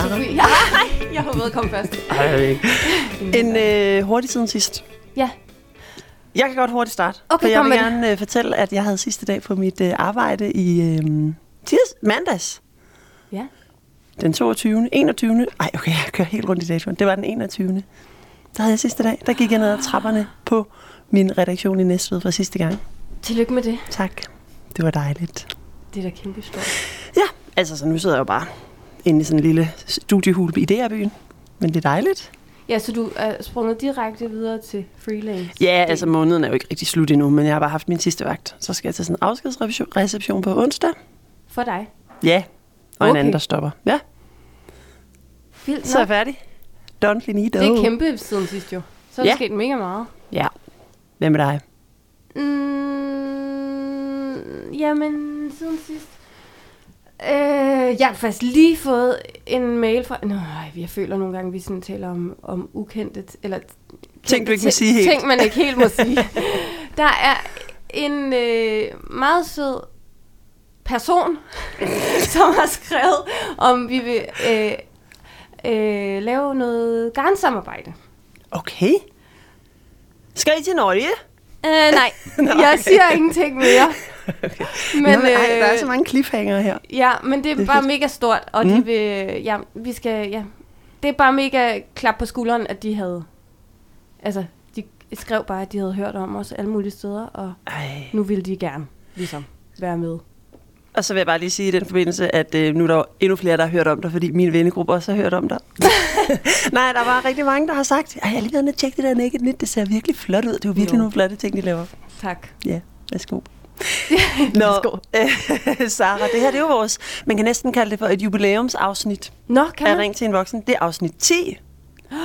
Sarah. Hej, jeg har været komme først. Ej, jeg ved ikke. En øh, hurtig siden sidst. Ja. Jeg kan godt hurtigt starte. Okay, for jeg vil med det. gerne øh, fortælle, at jeg havde sidste dag på mit øh, arbejde i øh, tirs, mandags. Ja. Den 22. 21. Ej, okay, jeg kører helt rundt i datoen. Det var den 21. Der havde jeg sidste dag. Der gik jeg ned ad trapperne på min redaktion i Næstved for sidste gang. Tillykke med det. Tak. Det var dejligt. Det er da kæmpe stort. Ja, altså så nu sidder jeg jo bare inde i sådan en lille studiehul i DR-byen. Men det er dejligt. Ja, så du er sprunget direkte videre til freelance. Ja, altså måneden er jo ikke rigtig slut endnu, men jeg har bare haft min sidste vagt. Så skal jeg til sådan en afskedsreception på onsdag. For dig. Ja, og okay. en anden, der stopper. Ja, Vildt så er jeg færdig. Don't finito. Det er kæmpe siden sidst jo. Så er der Ja. sket mega meget. Ja. Hvem er dig? Mm, jamen, siden sidst. Øh, jeg har faktisk lige fået en mail fra... Nå, jeg føler nogle gange, vi sådan taler om, om ukendte... Eller Ting, du ikke må sige helt. Ting, man ikke helt må sige. Der er en øh, meget sød person, som har skrevet, om vi vil øh, øh, lave noget garnsamarbejde. Okay. Skal I til Norge? Øh, nej, Nå, jeg siger ingenting mere. Men, Men, Nå, men, ej, der er øh, så mange cliffhanger her. Ja, men det er, Det er bare fedt. mega stort, og Mm. de vil, ja, vi skal, ja, det er bare mega klap på skulderen, at de havde, altså, de skrev bare, at de havde hørt om os alle mulige steder, og Ej. nu ville de gerne, ligesom, være med. Og så vil jeg bare lige sige i den forbindelse, at øh, nu er der jo endnu flere, der har hørt om dig, fordi min vennegruppe også har hørt om dig. Nej, der var rigtig mange, der har sagt, Ej, jeg har lige været tjekke det der Naked Knit, det ser virkelig flot ud. Det er jo virkelig Jo. nogle flotte ting, de laver. Tak. Ja, værsgo. Nå, øh, Sarah, det her det er jo vores, man kan næsten kalde det for et jubilæumsafsnit Nå, kan af man? Ring til en voksen. Det er afsnit 10.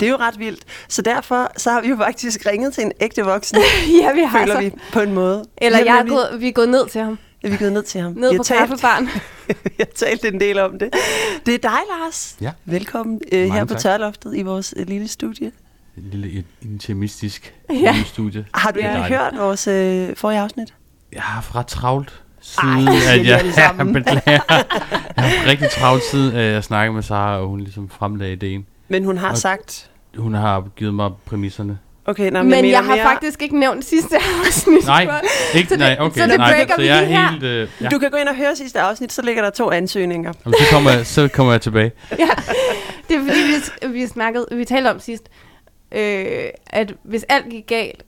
Det er jo ret vildt. Så derfor så har vi jo faktisk ringet til en ægte voksen, ja, vi har føler så. vi på en måde. Eller Vi jeg er gået, vi er gået ned til ham. Vi er gået ned til ham. Ned vi på talt, kaffebaren. jeg har talt en del om det. Det er dig, Lars. Ja. Velkommen øh, Mange her på tak. Tørloftet i vores øh, lille studie. Et lille intimistisk Ja. ja. studie. Har du dejligt. hørt vores øh, forrige afsnit? Jeg har haft ret travlt Ej, siden, siger at jeg, jeg, beklager. jeg har haft rigtig travlt siden, at jeg snakkede med Sara, og hun ligesom fremlagde ideen. Men hun har Og- sagt... Hun har givet mig præmisserne. Okay, nej, Men mener jeg har mere, faktisk ikke nævnt sidste afsnit. Nej, ikke, Så det- nej, okay, så det nej, breaker så vi jeg lige er her. helt, øh, ja. Du kan gå ind og høre sidste afsnit, så ligger der to ansøgninger. Jamen, så, kommer jeg, så kommer jeg tilbage. ja, det er fordi, vi, vi snakkede, vi talte om sidst, øh, at hvis alt gik galt,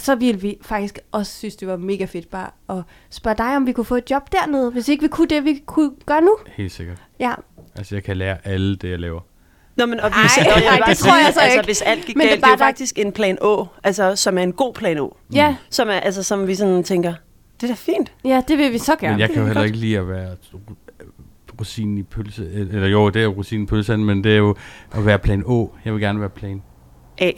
så ville vi faktisk også synes, det var mega fedt bare at spørge dig, om vi kunne få et job dernede, hvis ikke vi kunne det, vi kunne gøre nu. Helt sikkert. Ja, Altså, jeg kan lære alle det, jeg laver. Nå, men og Ej, hvis, og nej, vil det bare tror jeg så altså, ikke. hvis alt gik Men det er galt, det er jo bare, der- faktisk en plan Å, altså, som er en god plan Å. ja, Som, er, altså, som vi sådan tænker, det er da fint. ja, det vil vi så gerne. Men jeg kan jo det er heller ikke lide at være rosinen i pølse, eller jo, det er jo rosinen i pølsen, men det er jo at være plan Å. Jeg vil gerne være plan A.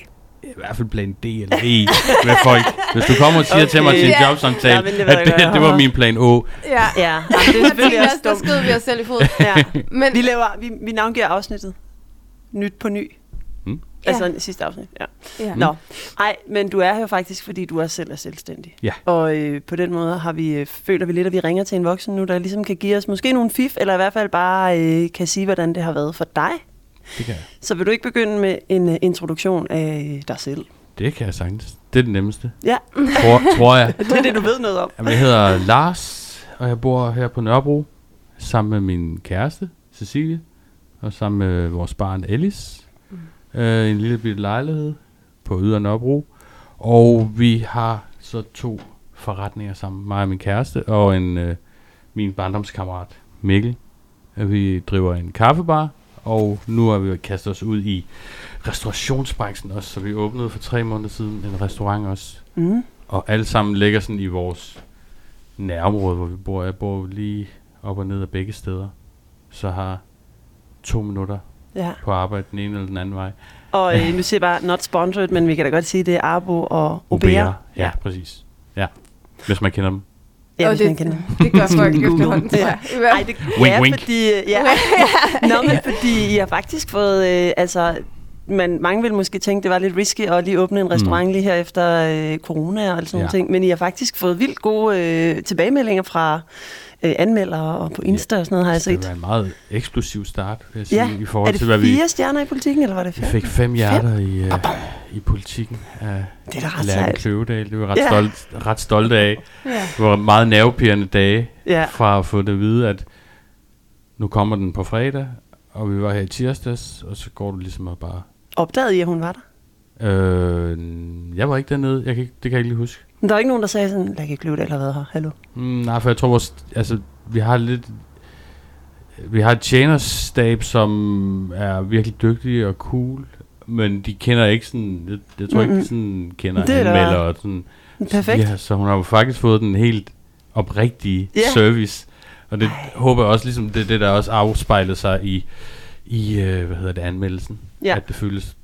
i hvert fald plan D eller E med folk. Hvis du kommer og siger okay. til mig til en Ja. jobsamtale, Ja, det ja, at det, jeg det var min plan Å. Ja, Ja, Jamen, det er selvfølgelig også også, der dumt. skød vi os selv i foden. Ja. Men, Vi, laver, vi, vi navngiver afsnittet nyt på ny. Mm. Altså Ja. ja. sidste afsnit, ja. ja. Nå, ej, men du er her jo faktisk, fordi du også selv er selvstændig. Ja. Og øh, på den måde har vi, øh, føler vi lidt, at vi ringer til en voksen nu, der ligesom kan give os måske nogle fif, eller i hvert fald bare øh, kan sige, hvordan det har været for dig. Det kan jeg. Så vil du ikke begynde med en øh, introduktion af dig selv? Det kan jeg sagtens. Det er det nemmeste, Ja, tror, tror jeg. det er det, du ved noget om. Jamen, jeg hedder Lars, og jeg bor her på Nørrebro, sammen med min kæreste, Cecilie, og sammen med vores barn Ellis. Mm. Øh, en lille bitte lejlighed på Ydre Nørrebro. Og vi har så to forretninger sammen, mig og min kæreste, og en øh, min barndomskammerat Mikkel. Øh, Vi driver en kaffebar, og nu er vi kastet os ud i restaurationsbranchen også, så vi åbnede for tre måneder siden en restaurant også. Mm. Og alle sammen ligger sådan i vores nærområde, hvor vi bor. Jeg bor lige op og ned af begge steder. Så har to minutter Ja. på arbejde den ene eller den anden vej. Og øh, nu siger jeg bare, not sponsored, men vi kan da godt sige, det er Arbo og Obera. Ja, præcis. Ja, hvis man kender dem. Ja, Og hvis det, man dem. det gør folk efterhånden, tror jeg. I hvert Ej, det Wink, ja, wink. fordi... øh, Ja. Nå, men fordi I har faktisk fået... Øh, altså, man, mange vil måske tænke, det var lidt risky at lige åbne en restaurant mm. lige her efter øh, corona og sådan Ja. ja. ting. Men I har faktisk fået vildt gode øh, tilbagemeldinger fra øh, anmeldere og på Insta og sådan noget, har jeg Det set. var en meget eksplosiv start, vil jeg sige, Ja, i er forhold det til, hvad vi... fire stjerner i politikken, eller var det Vi fem? fik fem hjerter i, uh, i politikken af Det er ret Lærke. Kløvedal. Det var ret, Ja. stolt, ret stolte af. Ja. Det var meget nervepirrende dage Ja. fra at få det at vide, at nu kommer den på fredag, og vi var her i tirsdags, og så går du ligesom og bare... Opdagede I, at hun var der? Øh, jeg var ikke dernede, jeg kan ikke, det kan jeg ikke lige huske. Men der var ikke nogen, der sagde sådan, Lærke Kløvedal har været her, hallo. Mm, nej, for jeg tror, vores, altså, vi har lidt... Vi har et tjenerstab, som er virkelig dygtige og cool, men de kender ikke sådan... Jeg, jeg tror mm-hmm. Ikke, sådan kender Det er anmelder og sådan... Perfekt. Ja, så hun har jo faktisk fået den helt oprigtige Ja. service. Og det Ej. håber jeg også, ligesom det, det der også afspejlede sig i, i øh, hvad hedder det, anmeldelsen. Ja. At det føles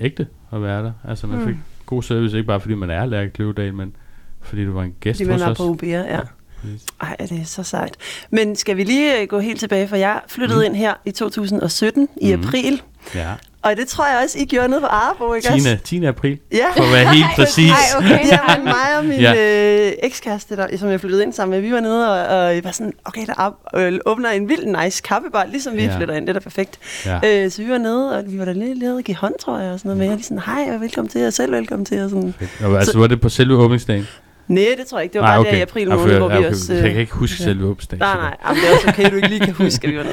ægte at være der. Altså man Mm. fik god service, ikke bare fordi man er Lærke Kløvedal, men fordi du var en gæst Fordi hos os. på UBR, ja. Præcis. Ej, det er så sejt. Men skal vi lige øh, gå helt tilbage, for jeg flyttede Mm. ind her i 2017 i Mhm. april. Ja. Og det tror jeg også, I gjorde nede på Arbo, ikke 10. også? 10. april, Ja. for at være helt præcis. Ej, okay. Ja, men mig og min Ja. øh, ekskæreste, der, som jeg flyttede ind sammen med, vi var nede og, og jeg var sådan, okay, der op, øh, åbner en vild nice kaffebar, ligesom vi Ja. flytter ind, det er perfekt. Ja. Øh, så vi var nede, og vi var der lige nede og give hånd, tror jeg, og sådan noget med, og lige sådan, hej, og velkommen til, og selv velkommen til, og sådan. Og, altså, var det på selve åbningsdagen? Nej, det tror jeg ikke, det var bare der i april måned, hvor vi ja, okay. også... Jeg kan ikke huske ja. selve åbningsdagen. Nej, nej, jamen, det er også okay, du ikke lige kan huske, at vi var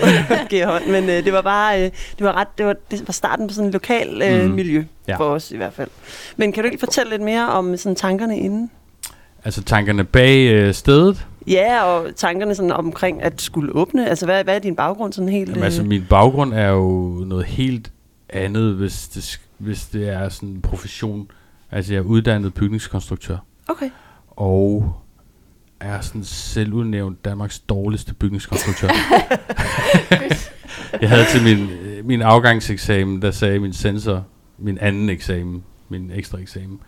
nede hånd. Men øh, det var bare, øh, det var ret, det var, det var starten på sådan en lokal øh, mm. miljø, Ja. for os i hvert fald. Men kan du ikke fortælle lidt mere om sådan tankerne inden? Altså tankerne bag øh, stedet. Ja, og tankerne sådan omkring at skulle åbne. Altså, hvad, hvad er din baggrund sådan helt? Jamen, altså, min baggrund er jo noget helt andet, hvis det, hvis det er sådan en profession. Altså, jeg er uddannet bygningskonstruktør, Okay. Og er sådan selvudnævnt Danmarks dårligste bygningskonstruktør. jeg havde til min, min afgangseksamen, der sagde min sensor, min anden eksamen, min ekstra eksamen,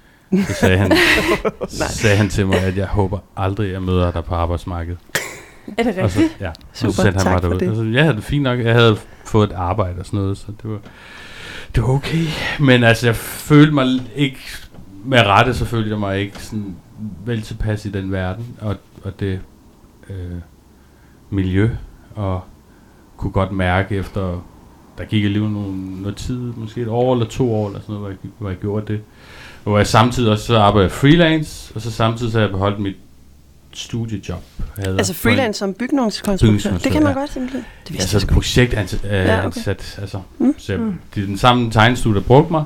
så sagde han, så sagde han til mig, at jeg håber aldrig, jeg møder dig på arbejdsmarkedet. Er det Og så, rigtigt? ja, Super, og så sendte han tak mig for derud. det. Altså, jeg havde det fint nok. Jeg havde fået et arbejde og sådan noget, så det var, det var okay. Men altså, jeg følte mig ikke, med rette så følte jeg mig ikke sådan vel tilpas i den verden, og, og det øh, miljø, og kunne godt mærke efter, der gik alligevel nogle, noget tid, måske et år eller to år, eller sådan noget, hvor jeg, hvor jeg gjorde det. Hvor jeg samtidig også så arbejdede freelance, og så samtidig så har jeg beholdt mit studiejob. Havde Altså freelance som bygningskonstruktør. Det kan man ja. godt simpelthen. Det vidste Altså jeg projektansat, øh, Ja, okay. ansat, altså, Mm. mm. så jeg, Mm. det er den samme tegnestue, der brugte mig,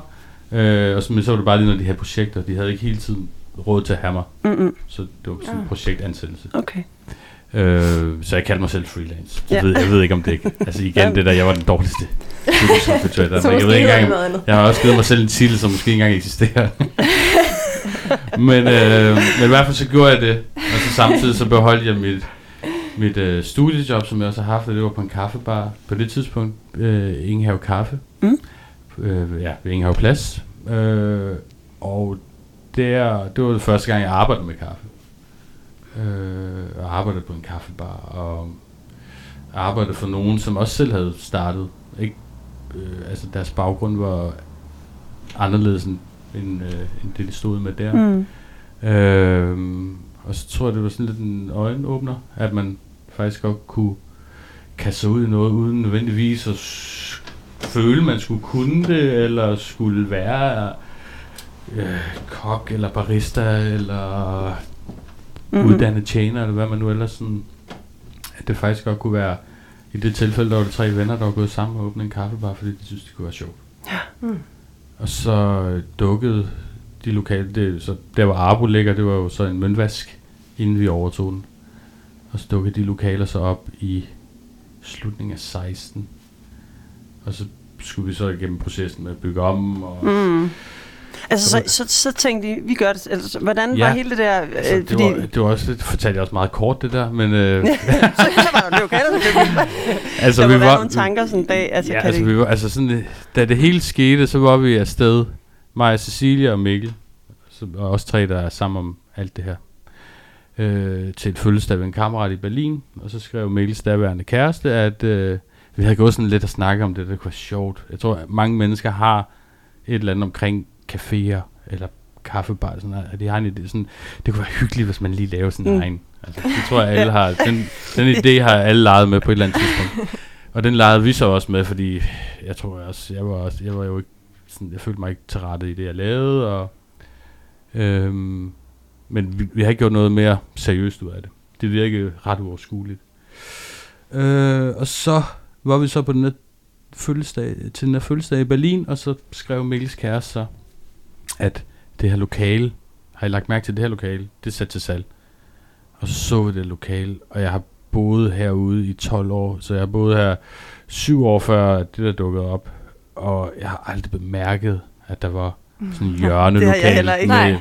øh, og så, men så var det bare lige, når de her projekter, de havde ikke hele tiden råd til at have mig, Mm-mm. så det var sådan en Ah. projektansættelse. Okay. Øh, så jeg kaldte mig selv freelance. Ja. Jeg, ved, jeg ved ikke om det ikke. Altså igen, det der, jeg var den dårligste. i Danmark. Så jeg måske ved ikke engang, jeg har også givet mig selv en titel, som måske ikke engang eksisterer. men, øh, men i hvert fald så gjorde jeg det. Og så samtidig så beholdt jeg mit, mit øh, studiejob, som jeg også har haft, og det var på en kaffebar. På det tidspunkt, øh, Ingehave Kaffe. Mm. Øh, ja, ved Ingehave Plads. Øh, og der, det var det første gang, jeg arbejdede med kaffe. Øh, og arbejdede på en kaffebar, og arbejdede for nogen, som også selv havde startet. Ikke, øh, altså deres baggrund var anderledes end, end, øh, end det, de stod med der. Mm. Øhm, og så tror jeg, det var sådan lidt en øjenåbner, at man faktisk godt kunne kaste sig ud i noget, uden nødvendigvis at føle, man skulle kunne det, eller skulle være øh, kok, eller barista, eller Mm. mm. uddannet tjener, eller hvad man nu ellers sådan, at det faktisk godt kunne være, i det tilfælde, der var det tre venner, der var gået sammen og åbnet en kaffebar, fordi de synes, det kunne være sjovt. Mm. Og så øh, dukkede de lokale, det, så der hvor Arbo ligger, det var jo så en møntvask, inden vi overtog den. Og så dukkede de lokaler så op i slutningen af 16. Og så skulle vi så igennem processen med at bygge om. Og, Mm. Altså, Så- så, så, så tænkte I, vi gør det. Altså, hvordan Ja. var hele det der? Øh, altså, det, fordi, var, det var også, det fortalte jeg også meget kort det der, men øh, så, var der lokaler, der altså der vi var, nogle tanker sådan en dag. Altså, ja, kan altså, det, vi var, altså sådan, øh, da det hele skete, så var vi afsted, mig, Cecilia og Mikkel, så, og også tre, der er sammen om alt det her, øh, til et fødselsdag ved en kammerat i Berlin, og så skrev Mikkels daværende kæreste, at øh, vi havde gået sådan lidt og snakket om det, det kunne være sjovt. Jeg tror, at mange mennesker har et eller andet omkring caféer, eller kaffebar. Sådan, at de har en idé, sådan, det kunne være hyggeligt, hvis man lige laver sin Mm. mm. egen. Altså, det tror jeg, alle har. Den, den idé har alle leget med på et eller andet tidspunkt. Og den legede vi så også med, fordi jeg tror også, jeg var, også, jeg var jo ikke, sådan, jeg følte mig ikke til rette i det, jeg lavede, og, øhm, men vi, vi har ikke gjort noget mere seriøst ud af det. Det virkede ret uoverskueligt. Øh, og så var vi så på den her fødselsdag, til den her fødselsdag i Berlin, og så skrev Mikkels kæreste så, at det her lokale, har I lagt mærke til det her lokale, det er sat til salg. Og så så vi det lokale, og jeg har boet herude i 12 år, så jeg har boet her syv år før det der dukkede op, og jeg har aldrig bemærket, at der var sådan en hjørne det har jeg heller ikke. med, Nej.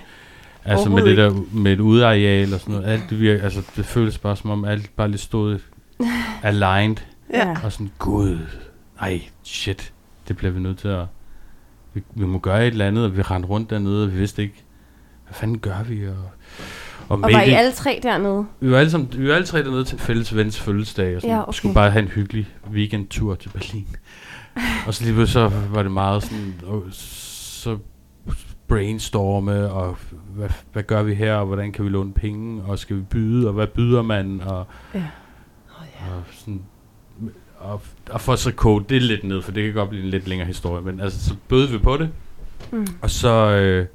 altså med det der med et udeareal og sådan noget. Alt det virker, altså det føles bare som om alt bare lige stod aligned Ja. og sådan, gud, ej, shit, det bliver vi nødt til at, vi, vi må gøre et eller andet, og vi rendte rundt dernede, og vi vidste ikke, hvad fanden gør vi, og, og, Og var I alle tre dernede? vi var alle, sammen, vi var alle tre dernede til fælles vens fødselsdag, og sådan, Ja, ja, okay. skulle bare have en hyggelig weekendtur til Berlin. og så lige så var det meget sådan, og så brainstorme, og hvad, hvad gør vi her, og hvordan kan vi låne penge, og skal vi byde, og hvad byder man, og, Ja. og sådan, og, og for så kode det lidt ned, for det kan godt blive en lidt længere historie, men altså, så bød vi på det, Mm. og så øh,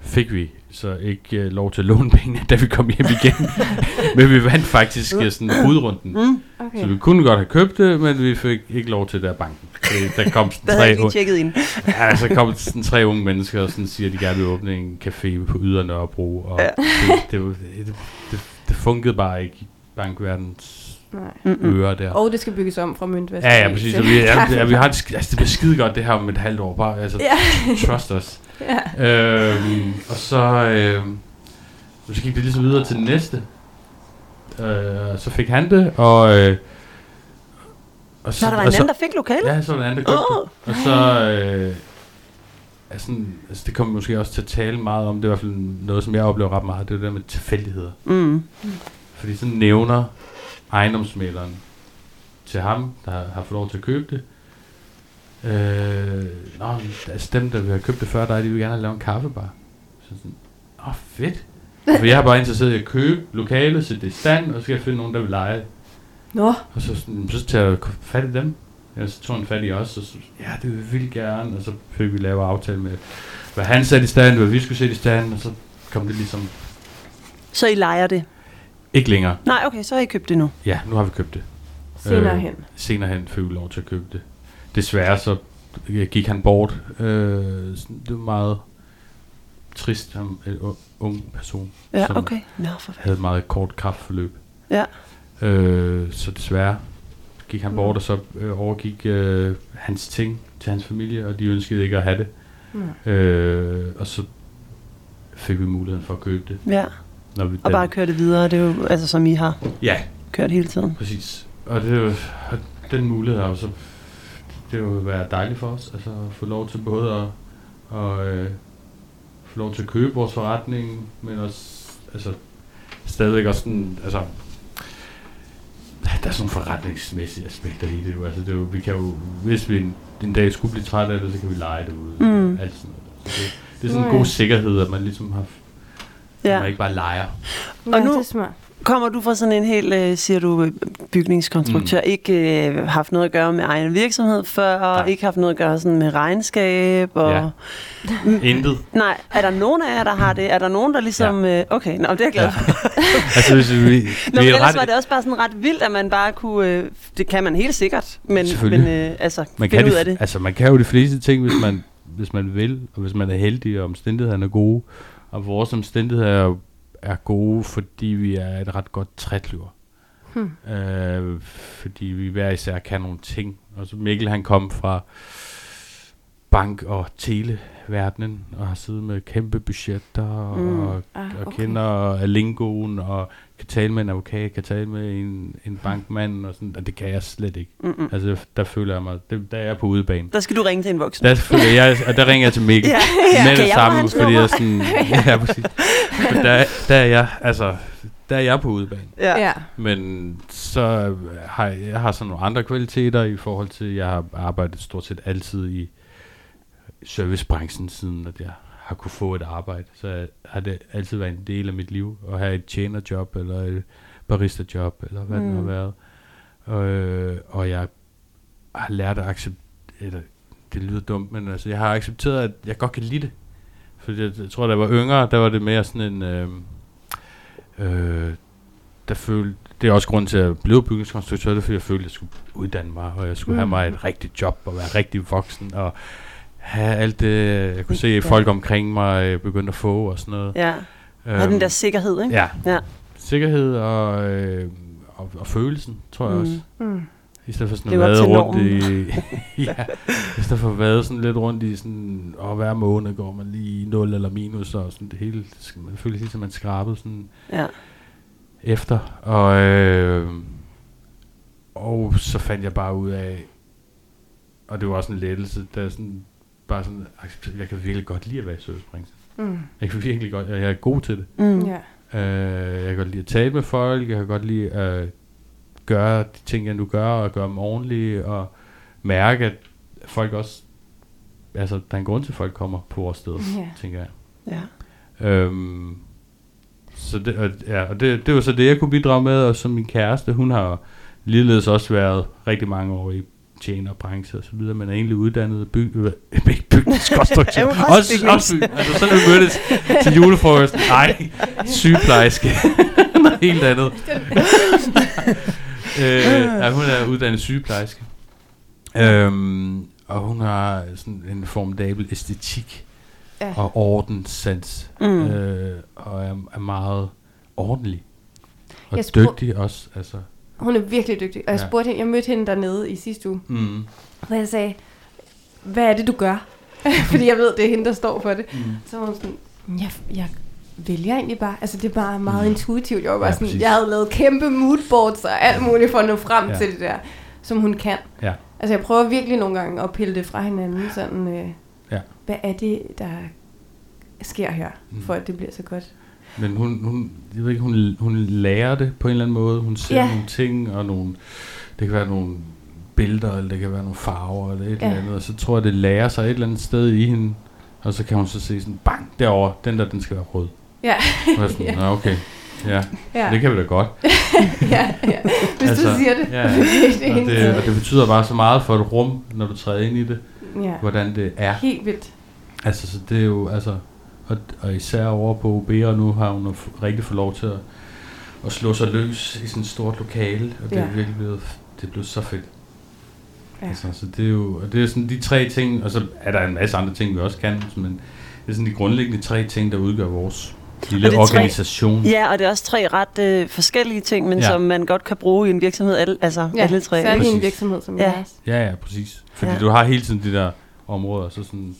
fik vi så ikke øh, lov til at låne penge, da vi kom hjem igen. men vi vandt faktisk øh, sådan hovedrunden. Mm. Okay. Så vi kunne godt have købt det, men vi fik ikke lov til det af banken. Så der kom sådan Der tre, lige tjekket ind. ja, så kom sådan tre unge mennesker og sådan siger, at de gerne vil åbne en café på Ydre Nørrebro. Og Ja. det, det, det, det, det funkede bare ikke i bankverdens Nej. Mm-mm. ører der. Og det skal bygges om fra Møntvest. Ja, ja, præcis. Så vi, ja, ja, vi har det, altså, det bliver skide godt det her om et halvt år. Bare, altså, Ja. trust us. ja. Øhm, og så, øhm, så gik det ligesom videre til den næste. Øh, så fik han det, og... Øh, og Så der var en anden, der fik lokale? Ja, så var der en anden, der købte det. Og så... Øh, altså, altså, det kommer vi måske også til at tale meget om. Det er i hvert fald noget, som jeg oplever ret meget. Det er det der med tilfældigheder. Mm. Fordi så nævner ejendomsmæleren til ham, der har, har fået lov til at købe det. Øh, nå, altså dem, der vil have købt det før dig, de vil gerne have lavet en kaffebar. Så sådan, åh fedt. For jeg har bare interesseret i at købe lokalet, sætte det i stand, og så skal jeg finde nogen, der vil lege. Nå, Og så, sådan, så tager jeg fat i dem. Ja, så tog han fat i os, og så, ja, det vil vi vildt gerne. Og så fik vi lavet aftale med, hvad han satte i stand, hvad vi skulle sætte i stand, og så kom det ligesom Så I leger det? Ikke længere. Nej, okay, så har I købt det nu. Ja, nu har vi købt det. senere Øh, hen. Senere hen fik vi lov til at købe det. Desværre så øh, gik han bort. Øh, det var meget trist, han en u- ung person. Ja, som okay. Nå, for havde et meget kort kraftforløb. Ja. Øh, så desværre gik han Mm. bort, og så øh, overgik øh, hans ting til hans familie, og de ønskede ikke at have det. Nå. Øh, og så fik vi muligheden for at købe det. Ja, Når vi, og bare køre det videre. Det er jo altså, som I har Ja, kørt hele tiden. præcis. Og, det, er jo- og den mulighed har jo så... Det vil jo være dejligt for os, altså at få lov til både at, og, øh, få lov til at købe vores forretning, men også altså, stadigvæk også sådan, altså, der er sådan forretningsmæssige aspekter i det jo. Altså, det er jo, vi kan jo, hvis vi en, en dag skulle blive træt af det, så kan vi lege det ud. Mm. Alt sådan noget. Så det, det er sådan en god sikkerhed, at man ligesom har, ja. Man ikke bare leger. Ja, nu- det er. Kommer du fra sådan en helt, øh, siger du, øh, bygningskonstruktør, mm. ikke øh, haft noget at gøre med egen virksomhed før, Nej. ikke haft noget at gøre sådan med regnskab? Og... Ja. Intet. Nej, er der nogen af jer, der har det? Er der nogen, der ligesom... Ja. Øh, okay, nå, det er jeg glad Ja. for. altså, hvis vi, vi Nå, men er ellers ret, var det også bare sådan ret vildt, at man bare kunne... Øh, det kan man helt sikkert, men, men øh, altså, man kan, ud af de, det. altså, man kan jo de fleste ting, hvis man, hvis man vil, og hvis man er heldig, og omstændighederne er gode. Og vores omstændigheder er, er gode, fordi vi er et ret godt trækløver. Hmm. Øh, fordi vi hver især kan nogle ting. Og så Mikkel han kom fra bank- og televerdenen, og har siddet med kæmpe budgetter, Mm. og, Ah, og okay. kender lingoen, og kan tale med en advokat, kan tale med en, en bankmand, og sådan, og det kan jeg slet ikke. Mm-mm. Altså, der føler jeg mig, det, der er jeg på udebane. Der skal du ringe til en voksen. Der føler jeg, og der ringer jeg til Mikkel. Ja, med Kan det samme, fordi nummer? jeg sådan, ja, præcis. Men der, der er jeg, altså, der er jeg på udebane. Ja. Ja. Men så har jeg, jeg har sådan nogle andre kvaliteter i forhold til, jeg har arbejdet stort set altid i servicebranchen, siden at jeg har kunne få et arbejde. Så har det altid været en del af mit liv, at have et tjenerjob, eller et barista-job, eller hvad mm. det har været. Og, øh, og jeg har lært at acceptere, eller det lyder dumt, men altså, jeg har accepteret, at jeg godt kan lide det. Fordi jeg, jeg tror, da jeg var yngre, der var det mere sådan en... Øh, øh, der følte, det er også grund til at blive bygningskonstruktør, det er, fordi jeg følte, at jeg skulle uddanne mig, og jeg skulle mm. have mig et rigtigt job, og være rigtig voksen, og have alt det, jeg kunne se Ja. folk omkring mig øh, begynde at få, og sådan noget. Ja, og den der sikkerhed, ikke? Ja, Ja. sikkerhed og, øh, og, og følelsen, tror jeg Mm. også. Mm. I stedet for sådan at vade rundt i... ja, i stedet for at vade sådan lidt rundt i sådan... Og hver måned går man lige i 0 eller minus, og sådan det hele... Man føler sig, som man skrabede sådan Ja. efter. Og, øh, og så fandt jeg bare ud af... Og det var også en lettelse, der sådan... Bare sådan, jeg kan virkelig godt lide at være i servicebranchen. Mm. Jeg kan virkelig godt, jeg er god til det. Mm. Ja. Øh, jeg kan godt lide at tale med folk, jeg kan godt lide at gøre de ting, jeg nu gør, og gøre dem ordentligt, og mærke, at folk også, altså, der er en grund til, at folk kommer på vores sted, Ja. tænker jeg. ja. Øhm, så det, og, ja, og det, det var så det, jeg kunne bidrage med, og så min kæreste, hun har ligeledes også været rigtig mange år i tjenerbranche og så videre, men er egentlig uddannet byg, øh, bygningskonstruktør. Også også, byg, altså så vi mødtes til julefrokosten. Nej, sygeplejerske. Noget helt andet. øh, ja, hun er uddannet sygeplejerske. Øhm, og hun har sådan en formidabel æstetik Ja. og ordenssans. Mm. Øh, og er, er meget ordentlig. Og Jeg dygtig også. Altså. Hun er virkelig dygtig. Og jeg Ja. spurgte hende, jeg mødte hende dernede i sidste uge, Mm. hvor jeg sagde, hvad er det, du gør? Fordi jeg ved, det er hende, der står for det. Mm. Så var hun sådan, jeg, jeg vælger egentlig bare. Altså, det er bare meget Mm. mm. intuitivt. Jeg var bare Ja, sådan, præcis. jeg havde lavet kæmpe moodboards og alt muligt for at nå frem Ja. til det der, som hun kan. Ja. Altså, jeg prøver virkelig nogle gange at pille det fra hinanden, sådan, øh, Ja. hvad er det, der sker her, Mm. mm. for at det bliver så godt. Men hun, hun, jeg ved ikke, hun, hun lærer det på en eller anden måde. Hun ser Ja. nogle ting, og nogle, det kan være nogle billeder, eller det kan være nogle farver, eller et Ja. eller andet. Og så tror jeg, det lærer sig et eller andet sted i hende. Og så kan hun så se sådan, bang, derovre, den der, den skal være rød. Ja. Og sådan, Ja. Nå, okay. Ja, Ja, det kan vi da godt. ja, ja. Hvis altså, du siger det. Ja, det, det og, det, og det betyder bare så meget for et rum, når du træder ind i det, ja. hvordan det er. Helt vildt. Altså, så det er jo, altså, og, og især over på OB, og nu har hun rigtig fået lov til at, at slå sig løs i sådan et stort lokale, og det ja. Ja. er virkelig blevet, det er blevet så fedt. Ja. Altså, så det er jo, og det er sådan de tre ting, og så er der en masse andre ting, vi også kan, men det er sådan de grundlæggende tre ting, der udgør vores lille Og er tre- organisation. Ja, og det er også tre ret øh, forskellige ting, men Ja. ja. som man godt kan bruge i en virksomhed, alle, altså Ja, alle tre. særligt i en virksomhed som Ja. jeres. Ja, ja, præcis. Fordi ja. Ja. du har hele tiden de der områder, så sådan,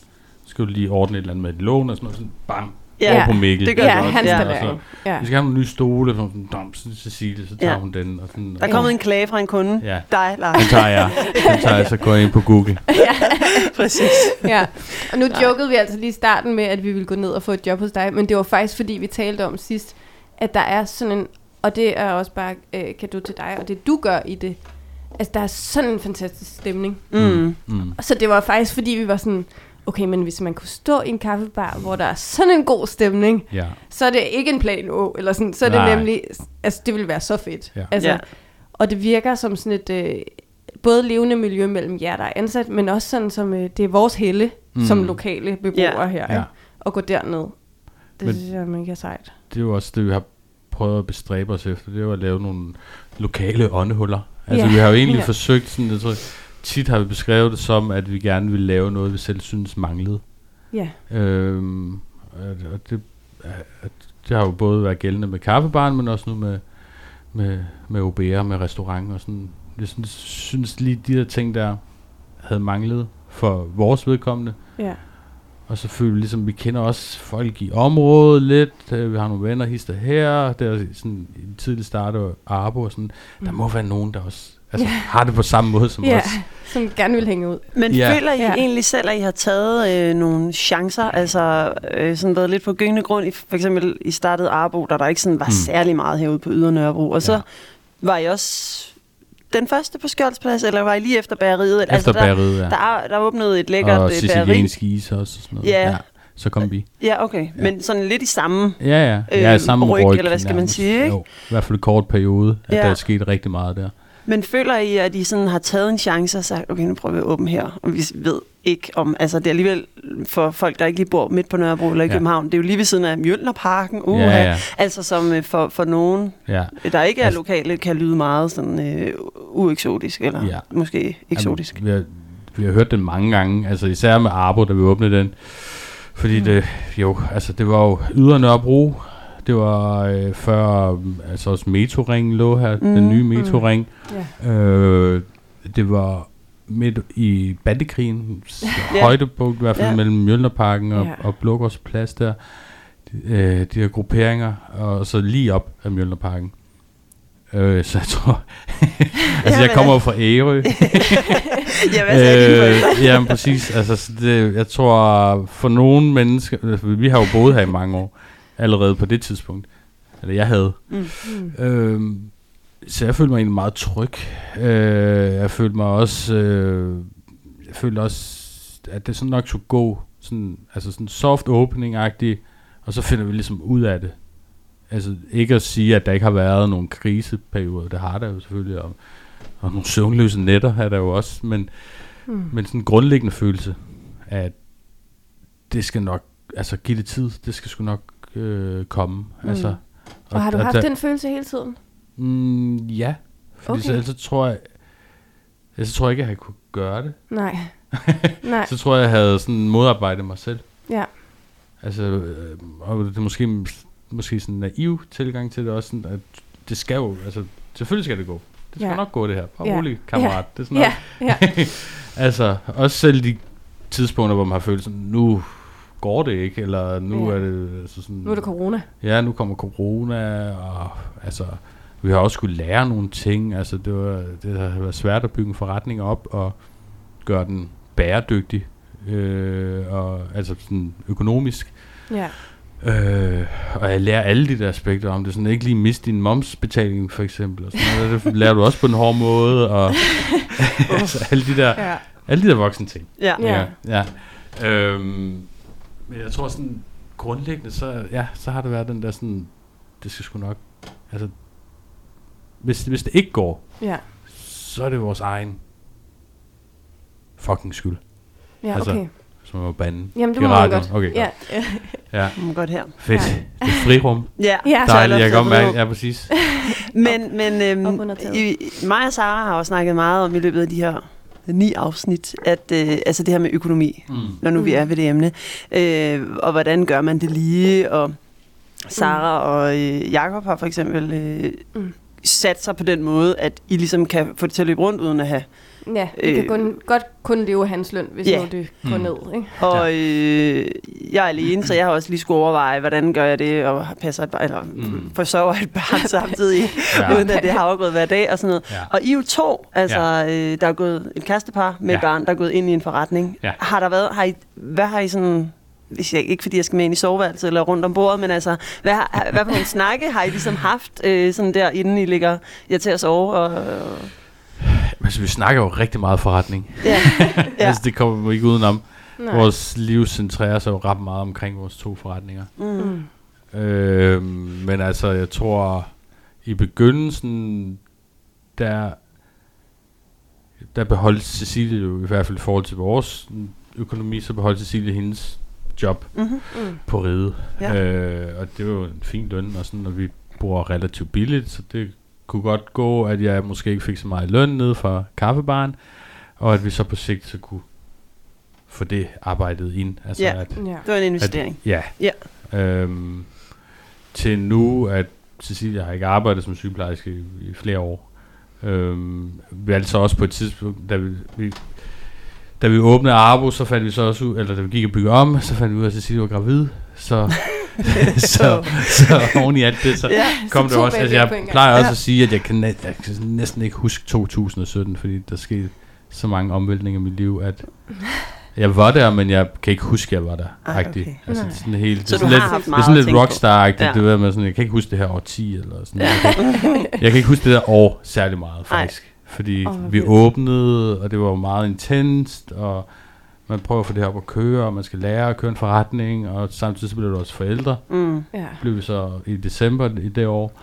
skal du lige ordne et eller andet med et lån, og sådan noget, sådan, bam, Ja, over på Mikkel. det gør Ja, det. hans Ja. ja. Så. Ja. Vi skal have nogle nye stole, og sådan, dum, så Cecilie, så tager Ja. hun den. Og sådan, Der er kommet en klage fra en kunde. Ja. Dig, Lars. den tager jeg. Den tager jeg, så går jeg ind på Google. Præcis. ja. Og nu jokede vi altså lige i starten med, at vi ville gå ned og få et job hos dig, men det var faktisk fordi, vi talte om sidst, at der er sådan en, og det er også bare øh, kado til dig, og det du gør i det, altså der er sådan en fantastisk stemning. Mm. Mm. Og så det var faktisk fordi, vi var sådan, okay, men hvis man kunne stå i en kaffebar, hvor der er sådan en god stemning, Ja. så er det ikke en plan Å, eller sådan, så er det Nej. nemlig, altså det ville være så fedt. Ja. Altså, Ja. Og det virker som sådan et øh, både levende miljø mellem jer, der er ansat, men også sådan som, øh, det er vores helle Mm. som lokale beboere Ja. her, Ja. ja. at gå derned. Det men, synes jeg er mega sejt. Det er jo også det, vi har prøvet at bestræbe os efter. Det er jo at lave nogle lokale åndehuller. Altså, Ja. vi har jo egentlig Ja. forsøgt, sådan, jeg tror, tit har vi beskrevet det som, at vi gerne vil lave noget, vi selv synes manglede. Ja, Øhm, og det, det har jo både været gældende med kaffebaren, men også nu med, med, med OB'er, med restaurant og sådan. Jeg synes, synes lige, de der ting, der havde manglet for vores vedkommende. ja, Og selvfølgelig, ligesom, vi kender også folk i området lidt. øh, Vi har nogle venner hister her. Der er sådan i den tidlige start og Arbo og sådan. Der Mm. må være nogen, der også altså, Ja. har det på samme måde som ja os. som gerne vil hænge ud. Men Ja. ja. føler I Ja. ja. egentlig selv, at I har taget øh, nogle chancer? Altså øh, sådan været lidt på gyngende grund. I, for eksempel i startede Arbo, der der ikke sådan var Mm. særlig meget herude på Ydre Nørrebro. Og så Ja. var I også den første på Skjoldsplads, eller var I lige efter bageriet? Efter altså, der, bageriet, ja. der, er- der åbnede et lækkert og bageri. siciliansk is også. Og sådan noget. Ja. så kom vi. Ja, okay. Ja. Men sådan lidt i samme... Ja, ja. Ja, Øh, samme ryg, ryg, eller hvad skal man nærmest. sige, ikke? Jo, i hvert fald en kort periode, at Ja. der er sket rigtig meget der. Men føler I, at I sådan har taget en chance og sagt, okay, nu prøver vi at åbne her, og vi ved ikke om, altså det er alligevel for folk, der ikke lige bor midt på Nørrebro eller i Ja. København, det er jo lige ved siden af Mjølnerparken, uh, Ja, ja. altså som øh, for, for nogen, Ja. der ikke er Altså- lokale, kan lyde meget sådan øh, ueksotisk, eller Ja. måske eksotisk. Jamen, vi, har, vi har hørt den mange gange, altså især med Arbo, da vi åbnede den. Fordi Mm. det, jo, altså det var jo ydre Nørrebro. Det var øh, før, mm, altså også metroringen lå her, mm. den Mm, nye mm. metroring. Ja. Øh, det var midt i bandekrigen, Ja. højdepunkt i hvert fald Ja. mellem Mjølnerparken og, Ja. og Blågårds Plads der. De, øh, de her grupperinger, og så lige op af Mjølnerparken. Øh, så jeg tror... altså, jeg Jamen. kommer jo fra Ærø. ja, hvad sagde dine forældre? øh, jamen, præcis. Altså, så det, jeg tror, for nogle mennesker... altså, Vi har jo boet her i mange år, allerede på det tidspunkt. Eller jeg havde. Mm. Øhm, så jeg følte mig egentlig meget tryg. Øh, jeg følte mig også... Øh, jeg følte også, at det sådan nok skulle gå sådan, altså sådan soft opening-agtigt, og så finder vi ligesom ud af det. Altså ikke at sige, at der ikke har været nogen kriseperioder, det har der jo selvfølgelig, og, og nogle søvnløse nætter er der jo også, men, Mm. men sådan en grundlæggende følelse, at det skal nok, altså give det tid, det skal sgu nok øh, komme. Mm. Altså, Og har du og haft der- den følelse hele tiden? Mm, ja, fordi Okay. så, ellers så tror jeg, ellers så tror jeg ikke, at jeg kunne gøre det. Nej. Nej. Så tror jeg, jeg havde sådan modarbejdet mig selv. Ja. Altså, øh, og det er måske, måske sådan en naiv tilgang til det også, sådan, at det skal jo, altså, selvfølgelig skal det gå. Det skal Ja. nok gå det her. Bare Ja. rolig, kammerat. Det er sådan Ja, ja. altså, også selv de tidspunkter, hvor man har følt sådan, nu går det ikke, eller nu Ja. er det altså sådan... Nu er det corona. Ja, nu kommer corona, og altså, vi har også skulle lære nogle ting. Altså, det, var, det har været svært at bygge en forretning op og gøre den bæredygtig, øh, og altså sådan økonomisk. Ja. Øh, og jeg lærer alle de der aspekter om det. Sådan ikke lige miste din momsbetaling, for eksempel. Og sådan noget. Det lærer du også på en hård måde. Og altså, alle de der, Ja. alle de der voksne ting. Ja. Ja. ja. Øhm, men jeg tror sådan grundlæggende, så, ja, så har det været den der sådan, det skal sgu nok, altså, hvis, hvis det ikke går, Ja. så er det vores egen fucking skyld, Ja, Altså, okay. som er bande. Jamen, det må man godt. Okay, ja. ja. Ja, Mm, godt her. fedt. Det er frirum. Ja, Ja. Dejligt, jeg kan godt mærke, med. ja, præcis. Men, men øhm, i, mig og Sara har også snakket meget om i løbet af de her ni afsnit, at øh, altså det her med økonomi, Mm. når nu mm. vi Mm. er ved det emne, øh, og hvordan gør man det lige, og Sara mm. og øh, Jakob har for eksempel øh, mm. sat sig på den måde, at I ligesom kan få det til at løbe rundt, uden at have Ja, vi kan Øh. kun, godt kun leve af hans løn, hvis Ja. nu det går Mm. ned. Ikke? Og øh, jeg er alene, så jeg har også lige skulle overveje, hvordan gør jeg det, og passer et barn, eller Mm. forsørger et barn samtidig, Ja. uden at det har afgået hver dag og sådan noget. Ja. Og I er jo to, altså ja. øh, der er gået et kærestepar med Ja. et barn, der er gået ind i en forretning. Ja. Har der været, har I, hvad har I sådan, hvis jeg, ikke fordi jeg skal med ind i soveværelset eller rundt om bordet, men altså, hvad, hvad for nogle snakke har I ligesom haft, øh, sådan der, inden I ligger jer til at sove? Og, og, Altså, vi snakker jo rigtig meget forretning. ja. Ja. Altså, det kommer vi ikke udenom. Nej. Vores liv centrerer sig jo ret meget omkring vores to forretninger. Mm. Mm. Øh, men altså, jeg tror, i begyndelsen, der, der beholdt Cecilie jo i hvert fald i forhold til vores økonomi, så beholdt Cecilie hendes job Mm-hmm. Mm. på ride. Ja. Øh, og det var jo en fin løn, og sådan, og vi bor relativt billigt, så det kunne godt gå, at jeg måske ikke fik så meget løn ned fra kaffebaren, og at vi så på sigt så kunne få det arbejdet ind. Altså Ja. at, Det Ja. var en investering. Ja. Ja. Øhm, til nu, at Cecilia har ikke arbejdet som sygeplejerske i, i flere år. Øhm, vi er altså også på et tidspunkt, da vi, vi da vi åbnede Arbo, så fandt vi så også ud, eller da vi gik og byggede om, så fandt vi ud af, at Cecilia var gravid. Så, så, så oven i alt det, så Ja. kom Så det også. Altså, jeg plejer også Ja. at sige, at jeg kan, jeg kan næsten ikke huske 2017, fordi der skete så mange omvæltninger i mit liv, at jeg var der, men jeg kan ikke huske, at jeg var der. Ej, Agtig. okay. Altså, Nej. det er sådan helt, det Så er sådan lidt, det er sådan lidt rockstar-agtigt, Ja. det ved med sådan, jeg kan ikke huske det her årti, eller sådan jeg, kan, ikke- jeg kan ikke huske det der år særlig meget, faktisk. Fordi Åh, hvor vi vildt. åbnede, og det var meget intenst, og man prøver at få det her op at køre, og man skal lære at køre en forretning, og samtidig så bliver du også forældre. Mm. Ja. Blev vi så i december i det år.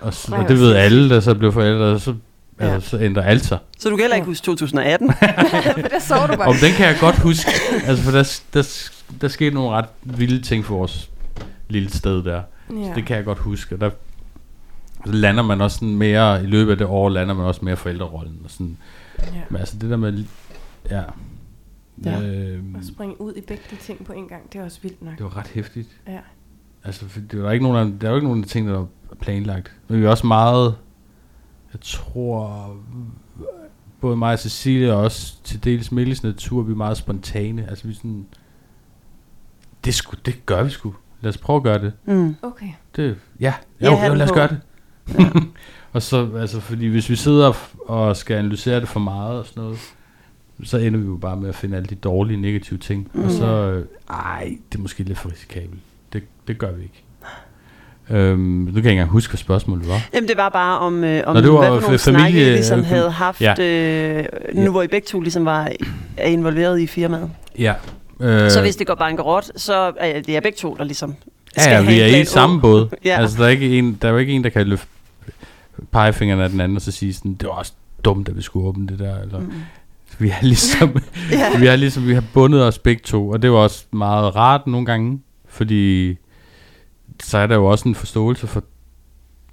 Og, så, Ej, og det ved alle, der så blev forældre, og så, Ja. altså, så ændrer alt sig. Så du kan heller ikke huske 2018? For der så du bare. Og den kan jeg godt huske, altså for der, der, der skete nogle ret vilde ting for vores lille sted der. ja. Det kan jeg godt huske. Og der så lander man også sådan mere, i løbet af det år, lander man også mere forældrerollen. Og sådan. ja. Men altså det der med, ja. Ja. Øh, At springe ud i begge de ting på en gang, det er også vildt nok. det var ret hæftigt. Ja. Altså, det var ikke nogen, af, der var ikke nogen af de ting, der var planlagt. Men vi var også meget, jeg tror, både mig og Cecilie, og også til dels Milles natur, vi er meget spontane. Altså, vi er sådan, det, sku, det gør vi sgu. Lad os prøve at gøre det. Mm. Okay. det ja, jo, jo, lad os gøre det. Ja. Og så, altså, fordi hvis vi sidder og skal analysere det for meget og sådan noget, så ender vi jo bare med at finde alle de dårlige, negative ting. Mm. Og så, øh, ej, det er måske lidt for risikabelt. Det, det gør vi ikke. Øhm, nu kan jeg ikke engang huske, hvad spørgsmålet var. Jamen, det var bare om, øh, om Nå, det var hvad for nogle familie- snakke I ligesom havde haft, Ja. øh, nu Ja. hvor I begge to ligesom var er involveret i firmaet. Ja. Øh, Så hvis det går bankerot, så er det jer begge to, der ligesom ja, skal ja, vi have er i samme båd. Ja. Altså, der er, ikke en, der er jo ikke en, der kan løfte pegefingeren af den anden, og så sige sådan, det var også dumt, at vi skulle åbne det der. Eller, Mm. Vi er ligesom, Ja. vi har ligesom, vi har bundet os begge to, og det var også meget rart nogle gange, fordi så er der jo også en forståelse for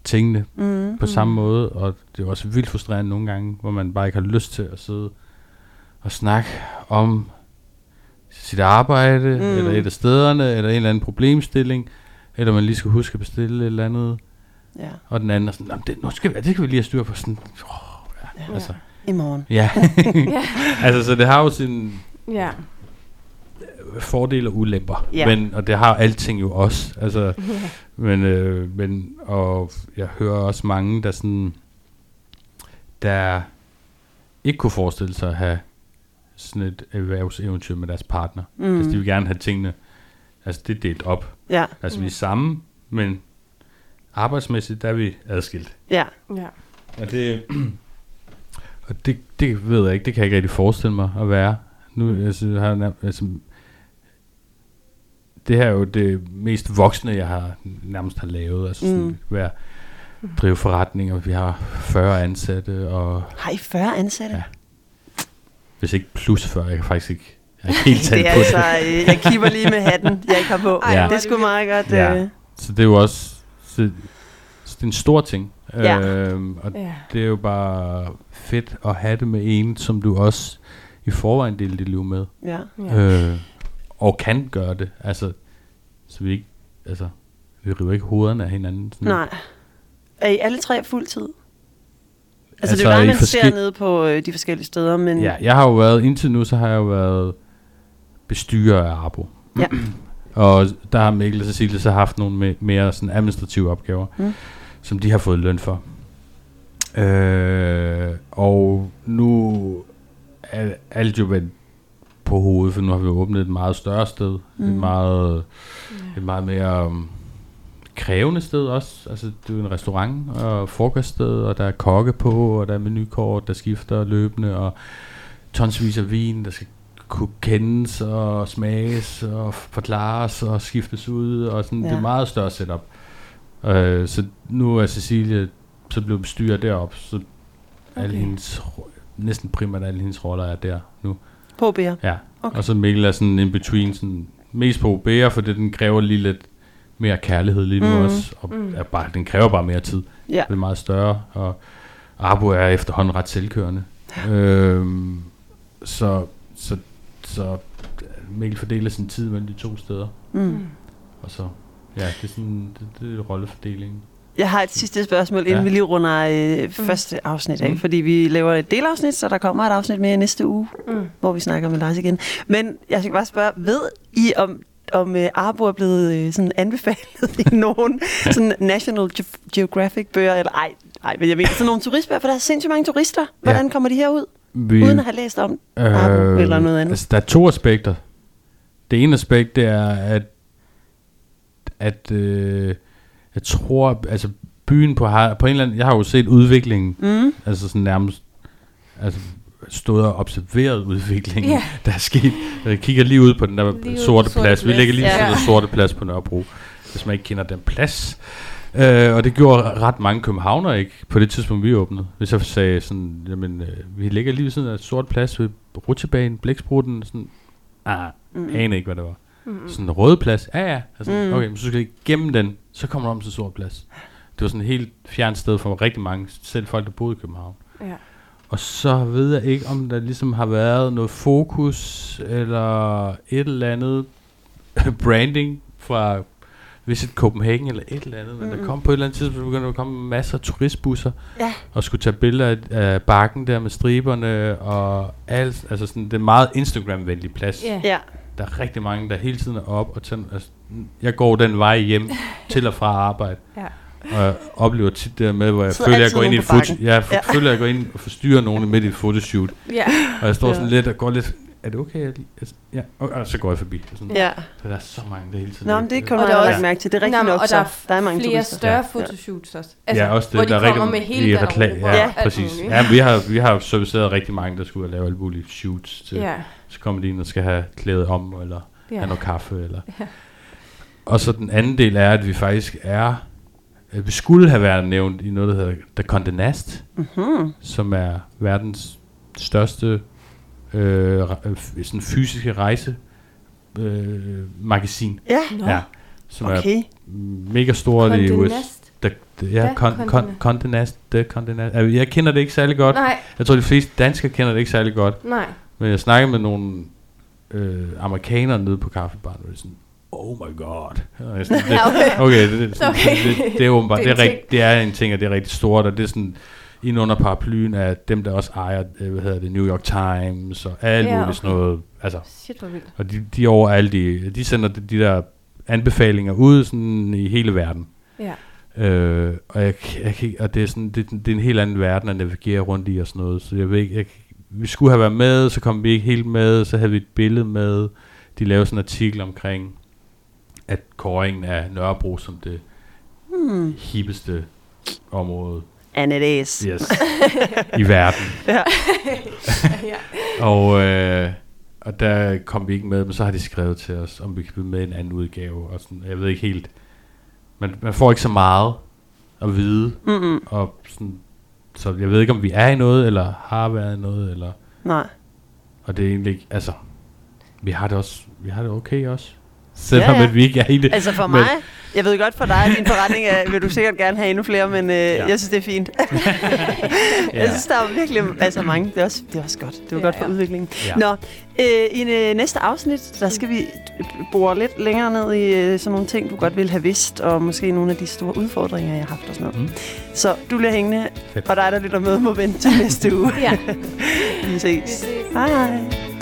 tingene Mm. på samme måde, og det er også vildt frustrerende nogle gange, hvor man bare ikke har lyst til at sidde og snakke om sit arbejde, Mm. mm. eller et af stederne, eller en eller anden problemstilling, eller man lige skal huske at bestille et eller andet, Ja. og den anden er sådan, "Nå, men det, nu skal vi, det kan vi lige have styr på, sådan, oh, ja, Ja. altså, I morgen. ja. Altså, så det har jo sin Ja. fordele og ulemper, Ja. men, og det har alting jo også, altså, ja. Men, øh, men og jeg hører også mange, der sådan, der ikke kunne forestille sig at have sådan et erhvervseventyr med deres partner. Mm. Mm. Altså, de vil gerne have tingene, altså det er delt op. Ja, Altså, Mm. vi er sammen, men arbejdsmæssigt, der er vi adskilt. ja. ja. Og det, og det, det ved jeg ikke, det kan jeg ikke rigtig forestille mig at være. Nu, altså, har jeg altså, det her er jo det mest voksne, jeg har nærmest har lavet. Altså sådan, Mm. være, drive forretninger, vi har 40 ansatte, og Har I 40 ansatte? Ja. hvis ikke plus 40, jeg kan faktisk ikke, jeg er helt det er på altså, det. øh, jeg kigger lige med hatten, jeg ikke har på. Ja. Det er sgu meget godt. Ja. Øh, Så det er jo også, så, så det er en stor ting. Ja. Øhm, og Ja. det er jo bare fedt at have det med en, som du også i forvejen deler dit liv med. ja. Ja. Øh, og kan gøre det. Altså, så vi ikke, altså, vi river ikke hovederne af hinanden. Sådan. Nej. Er I alle tre fuldtid? Altså, Altså, det er jo i man forskel- ser nede på øh, de forskellige steder, men Ja, jeg har jo været, indtil nu, så har jeg jo været bestyrer af Arbo. Ja. og der har Mikkel og Cecilie så haft nogle me- mere sådan administrative opgaver, Mm. Som de har fået løn for. Øh, og nu er alt jo vendt på hovedet, for nu har vi åbnet et meget større sted. Mm. Et meget Ja. et meget mere um, krævende sted også. Altså, det er en restaurant og frokoststed, og der er kokke på, og der er menukort, der skifter løbende, og tonsvis af vin, der skal kunne kendes og smages og forklares og skiftes ud, og sådan, ja. det er meget større setup. Uh, så nu er Cecilie så blevet bestyrer derop, så okay. alle hendes, næsten primært alle hendes roller er der nu. på BR. Ja, Okay. og så Mikkel er sådan in between, sådan mest på OB'er, for det, den kræver lige lidt mere kærlighed lige nu mm. også, og Mm. mm. er bare, den kræver bare mere tid. Ja. Det er meget større, og Arbo er efterhånden ret selvkørende. Øhm, så, så, så Mikkel fordeler sin tid mellem de to steder, Mm. og så, ja, det er sådan, det, det er rollefordelingen. Jeg har et sidste spørgsmål, inden Ja. vi lige runder øh, første afsnit af, Mm. fordi vi laver et delafsnit, så der kommer et afsnit mere i næste uge, Mm. hvor vi snakker med Lars igen. Men jeg skal bare spørge, ved I om om øh, Arbo er blevet øh, sådan anbefalet i nogen sådan National Ge- Geographic bøger, eller ej, ej, men jeg mener sådan nogle turistbøger, for der er sindssygt mange turister. Hvordan kommer de herud, Vi, uden at have læst om Arbo eller noget andet? Altså, der er to aspekter. Det ene aspekt, det er, at, at øh, jeg tror, altså byen på, har, på en eller anden, jeg har jo set udviklingen, Mm, altså sådan nærmest, altså stået og observeret udviklingen, Ja. der er sket. Jeg kigger lige ud på den der Lige sorte Sorte plads. Vi Plads. ligger lige Ja. ved ja. sorte plads på Nørrebro, hvis man ikke kender den plads. Øh, og det gjorde ret mange københavner ikke på det tidspunkt, vi åbnede. Hvis jeg sagde sådan, jamen, øh, vi ligger lige ved siden af sort plads ved rutsjebanen, blæksprutten, sådan, ah, Mm. anede ikke, hvad det var. Mm. Sådan en rød plads, ja ja. Altså, Mm. Okay, men så skal jeg gennem den, så kommer du om til sort plads. Det var sådan et helt fjernt sted for rigtig mange, selv folk, der boede i København. Ja. Og så ved jeg ikke, om der ligesom har været noget fokus, eller et eller andet branding fra Visit Copenhagen, eller et eller andet. Men Mm. der kom på et eller andet tidspunkt, begyndte der at komme masser af turistbusser, Ja. og skulle tage billeder af, bakken der med striberne, og alt, altså sådan, det er en meget Instagram-venlig plads. Ja. Ja. Der er rigtig mange, der hele tiden er op og tænder, altså, jeg går den vej hjem til og fra arbejde. Ja. Og jeg oplever tit det med, hvor jeg Sidder føler, jeg går ind i et foto, jeg Ja. føler, jeg går ind og forstyrrer nogen midt i et fotoshoot. Ja. Og jeg står sådan lidt og går lidt, er det okay? Jeg altså, ja, og, og, så går jeg forbi. Sådan, Ja. Så der er så mange der hele tiden. Nå, men det kan Og man der er have også- mærke til. Det er rigtigt nok, og så der er der er mange flere turister. større Ja. fotoshoots også. Altså, ja, også det, hvor de der er kommer rigtig, med hele i garderober rekla- og ja, alt præcis. Ja, vi har, vi har serviceret rigtig mange, der skulle lave alle mulige shoots. Til, Ja. Så kommer de ind og skal have klædet om, eller ja. Ja. have noget kaffe. Eller. Ja. Og så den anden del er, at vi faktisk er, at vi skulle have været nævnt i noget, der hedder The Condé Nast, Mhm. som er verdens største øh, øh, sådan fysiske rejse øh, magasin. Ja, Nå, Ja, som er okay. mega stort i Condé USA. Nast. Da, da, ja, Da con, Condé con, Nast. Condé Nast, The Condé Nast. Altså, Jeg kender det ikke særlig godt. Nej, Jeg tror, de fleste danskere kender det ikke særlig godt. nej. Men jeg snakkede med nogle øh, amerikanere nede på kaffebaren, og de er sådan, oh my god. Jeg sådan, det, Ja, okay. okay, det, det, Okay. det, det, det er åbenbart, Det det er er, rigt, det er en ting, og det er rigtig stort, og det er sådan, ind under paraplyen af dem, der også ejer, øh, hvad hedder det, New York Times, og alt Ja, muligt okay. sådan noget. Altså, Shit, hvor vildt. og de, de er overalt, de, de sender de, de der anbefalinger ud sådan i hele verden. Ja. Øh, og, jeg, jeg, ikke- og det, er sådan, det, det er en helt anden verden at navigere rundt i og sådan noget. Så jeg ved ikke, jeg, vi skulle have været med, så kom vi ikke helt med, så havde vi et billede med. De lavede sådan en artikel omkring, at kåringen af Nørrebro som det Hmm. hippeste område And it is. yes, i verden. Ja. ja. Og, øh, og der kom vi ikke med, men så har de skrevet til os, om vi kan blive med i en anden udgave. Og sådan, jeg ved ikke helt, man, man får ikke så meget at vide, Mm-mm. og sådan, så jeg ved ikke, om vi er i noget, eller har været i noget, eller, Nej. og det er egentlig ikke, altså, vi har det også, vi har det okay også. Selvom Ja, ja. at vi ikke er i det. Altså for Men- mig, jeg ved godt for dig, at din forretning er, vil du sikkert gerne have endnu flere, men øh, ja. jeg synes, det er fint. Jeg synes, der er virkelig altså mange. Det er også, det er også godt. Det er jo Ja, godt for ja. udviklingen. Ja. Nå, øh, i øh, næste afsnit, der skal vi bore lidt længere ned i øh, sådan nogle ting, du godt ville have vidst, og måske nogle af de store udfordringer, jeg har haft og sådan noget. Mm. Så du bliver hængende, Fedt. og dig, der lytter med, må vente til næste uge. ja. Vi ses. Hej hej.